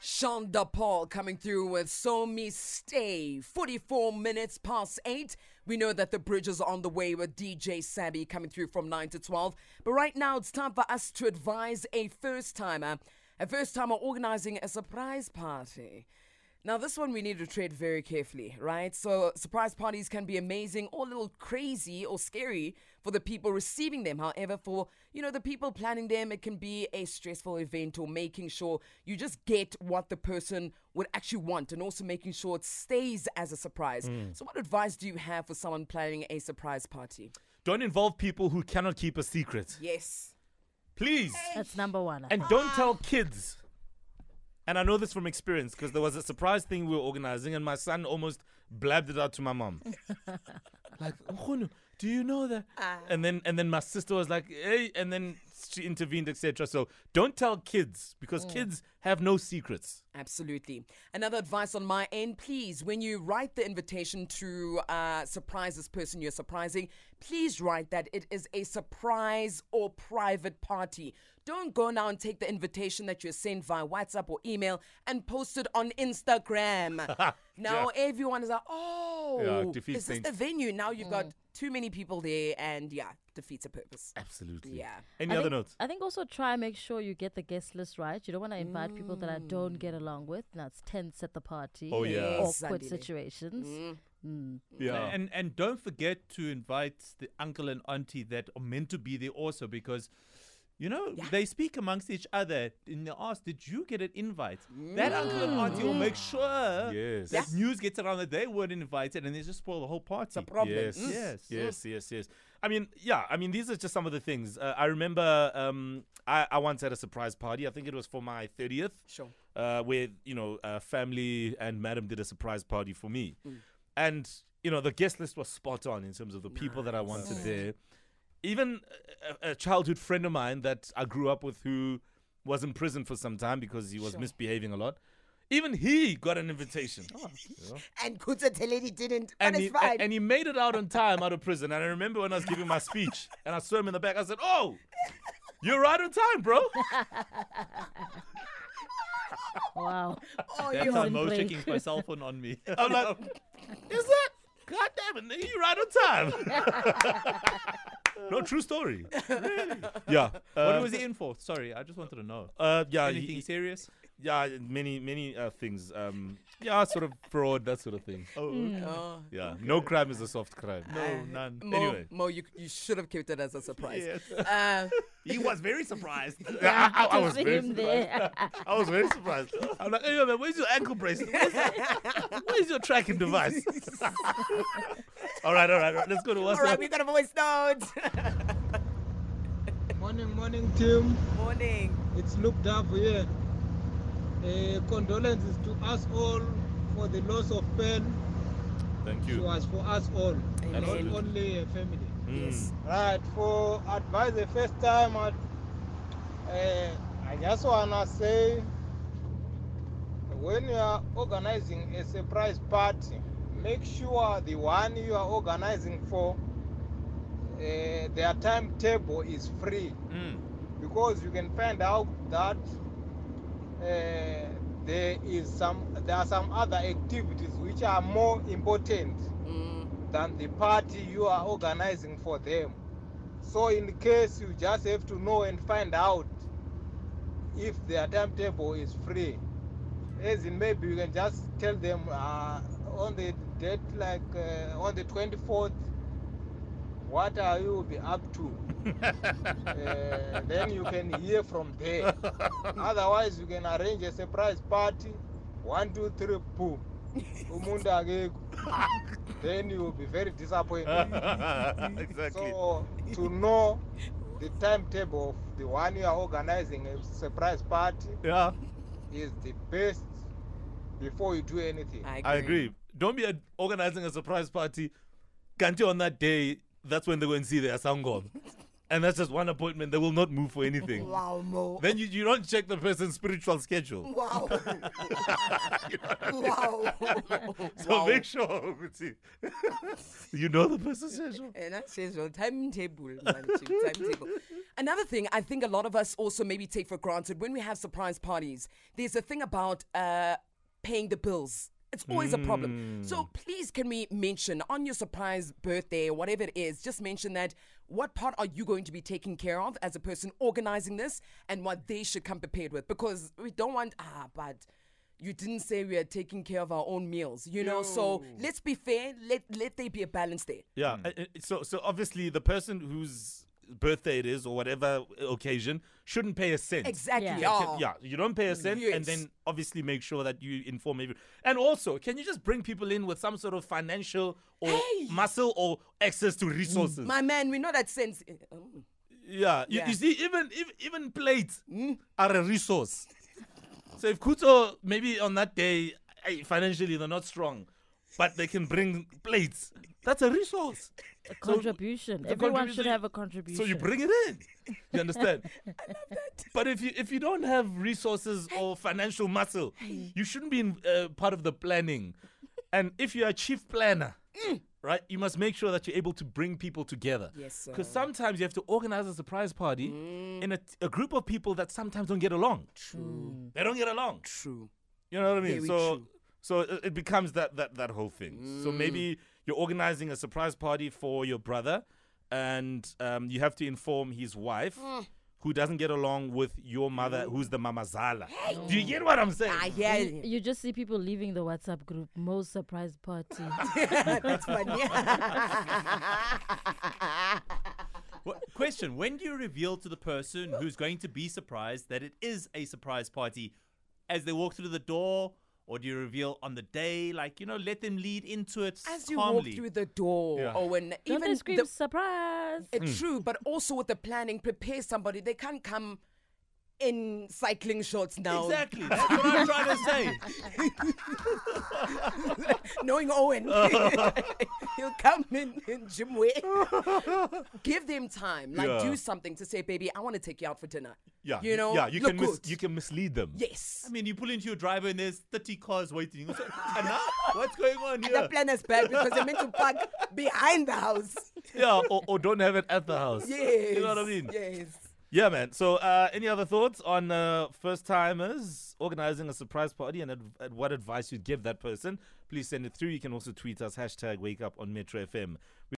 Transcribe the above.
Shonda Paul coming through with So Me Stay. 44 minutes past 8. We know that the bridge is on the way with DJ Sabby coming through from 9 to 12. But right now it's time for us to advise a first timer. A first timer organizing a surprise party. Now, this one we need to tread very carefully, right? So, surprise parties can be amazing or a little crazy or scary for the people receiving them. However, for you know the people planning them, it can be a stressful event or making sure you just get what the person would actually want, and also making sure it stays as a surprise. Hmm. So, what advice do you have for someone planning a surprise party? Don't involve people who cannot keep a secret. Yes. Please. That's number one. And don't tell kids. And I know this from experience because there was a surprise thing we were organizing, and my son almost blabbed it out to my mom. like, "Nkgono, do you know that? Ah. and then and then my sister was like, hey, and then she intervened, etc. So don't tell kids because kids have no secrets. Absolutely. Another advice on my end, please, when you write the invitation to uh, surprise this person you're surprising, please write that it is a surprise or private party. Don't go now and take the invitation that you're sent via WhatsApp or email and post it on Instagram. now everyone is like, oh, Yeah, is this things. the venue? Now you've got too many people there and yeah, defeats a purpose. Absolutely. Yeah. Any I other think, notes? I think also try and make sure you get the guest list right. You don't want to invite people that I don't get along with. That's tense at the party. Oh, yeah. Yes, Awkward Zandile. situations. Mm. Yeah. And and don't forget to invite the uncle and auntie that are meant to be there also because you know they speak amongst each other and they ask, Did you get an invite? That uncle and auntie will make sure Yes. that news gets around that they weren't invited and they just spoil the whole party. a problem. Yes. Mm. Yes. Yes. Yes. Yes. I mean, yeah. I mean, these are just some of the things. Uh, I remember. Um, I, I once had a surprise party. I think it was for my thirtieth. Sure. Uh, where you know, uh, family and madam did a surprise party for me, and you know, the guest list was spot on in terms of the people that I wanted there. Even a, a childhood friend of mine that I grew up with who was in prison for some time because he was Sure. misbehaving a lot. Even he got an invitation. And Khutso Theledi didn't. and but he, it's fine. and he made it out on time out of prison. And I remember when I was giving my speech and I saw him in the back, I said, Oh, you're right on time, bro. Wow. oh, That's you how on Mo's checking my cell phone on me. I'm like, Is that? God damn it, nigga, you right on time. no, true story. Really? Yeah. what uh, was he in for? Sorry, I just wanted to know. Uh, yeah, Anything he- serious? Yeah, many, many uh, things. Um, yeah, sort of fraud, that sort of thing. Oh, Oh. Yeah, no crime is a soft crime. no, none. Mo, Anyway. Mo, you, you should have kept it as a surprise. Yes. Uh, he was very surprised. I, I- I was very surprised. there. I was very surprised. I'm like, hey, man, where's your ankle bracelet? Where's, where's your tracking device? all right, all right, all right. Let's go to all WhatsApp. right, we got a voice note. Morning, morning, Tim. Morning. It's Luke Dove here. Uh, condolences to us all for the loss of Ben. Thank She you. was for us all, not Amen. only a family. Yes. Right, for advice the first time, I, uh, I just wanna say when you are organizing a surprise party, make sure the one you are organizing for, uh, their timetable is free Mm. because you can find out that there is some there are some other activities which are more important Mm, than the party you are organizing for them. So in case you just have to know and find out if their timetable is free. As in maybe you can just tell them uh, on the date like uh, on the 24th what are you be up to uh, then you can hear from there otherwise you can arrange a surprise party one two three boom umuntu akekho then you will be very disappointed exactly. so to know the timetable of the one you are organizing a surprise party yeah, is the best before you do anything. I agree. I agree. Don't be a, organizing a surprise party. Can't you on that day? That's when they go and see their sangom. and that's just one appointment. They will not move for anything. Wow, Mo. Then you, you don't check the person's spiritual schedule. Wow. wow. So wow. make sure you know the person's schedule. And that says well, timetable. man, chief, timetable. Another thing I think a lot of us also maybe take for granted when we have surprise parties, there's a thing about uh, paying the bills. It's always a problem. So please, can we mention on your surprise birthday or whatever it is, just mention that what part are you going to be taking care of as a person organizing this and what they should come prepared with? Because we don't want, ah, but you didn't say we are taking care of our own meals, you know? So let's be fair. Let, let there be a balance there. Yeah. uh, So so obviously the person whose birthday it is or whatever occasion shouldn't pay a cent. Exactly. Yeah. Yeah, Yeah. you don't pay a cent, and then obviously make sure that you inform everyone. And also, can you just bring people in with some sort of financial or Hey! muscle or access to resources? My man, we know that sense. Oh. yeah, you, Yeah. you see, even even, even plates are a resource. So if Kuto maybe on that day eh, financially they're not strong, but they can bring plates, that's a resource. A contribution. Everyone contribution- should have a contribution. So you bring it in. You understand? I love that. But if you if you don't have resources or financial muscle, you shouldn't be in, uh, part of the planning. And if you're a chief planner, mm. right, you must make sure that you're able to bring people together. Yes, sir. Because sometimes you have to organize a surprise party mm. in a, a group of people that sometimes don't get along. True. Mm. They don't get along. True. You know what I mean? Very so true. so it, it becomes that that that whole thing. So maybe you're organizing a surprise party for your brother, and um, you have to inform his wife. Who doesn't get along with your mother, who's the mama mamazala? Do you get what I'm saying? I hear You, you. you just see people leaving the WhatsApp group. Most surprise party. That's funny. What, question: When do you reveal to the person who's going to be surprised that it is a surprise party, as they walk through the door, or do you reveal on the day? Like you know, let them lead into it As you calmly. walk through the door, Yeah. or when Don't even they scream the, surprise? uh, true, but also with the planning, prepare somebody. They can't come in cycling shorts now. Exactly. That's what I'm trying to say. Knowing Owen, he'll come in, in gym wear. Give them time, like Yeah. do something to say, baby, I want to take you out for dinner. yeah, you know, yeah, you look can mis- good. you can mislead them. Yes. I mean, you pull into your driveway and there's 30 cars waiting. So, and now, what's going on here? The plan is bad because they're meant to park behind the house. yeah, or, or don't have it at the house. Yes. you know what I mean. Yes. Yeah, man. So, uh, any other thoughts on uh, first timers organizing a surprise party and what advice you'd give that person? Please send it through. You can also tweet us hashtag Wake Up on Metro FM.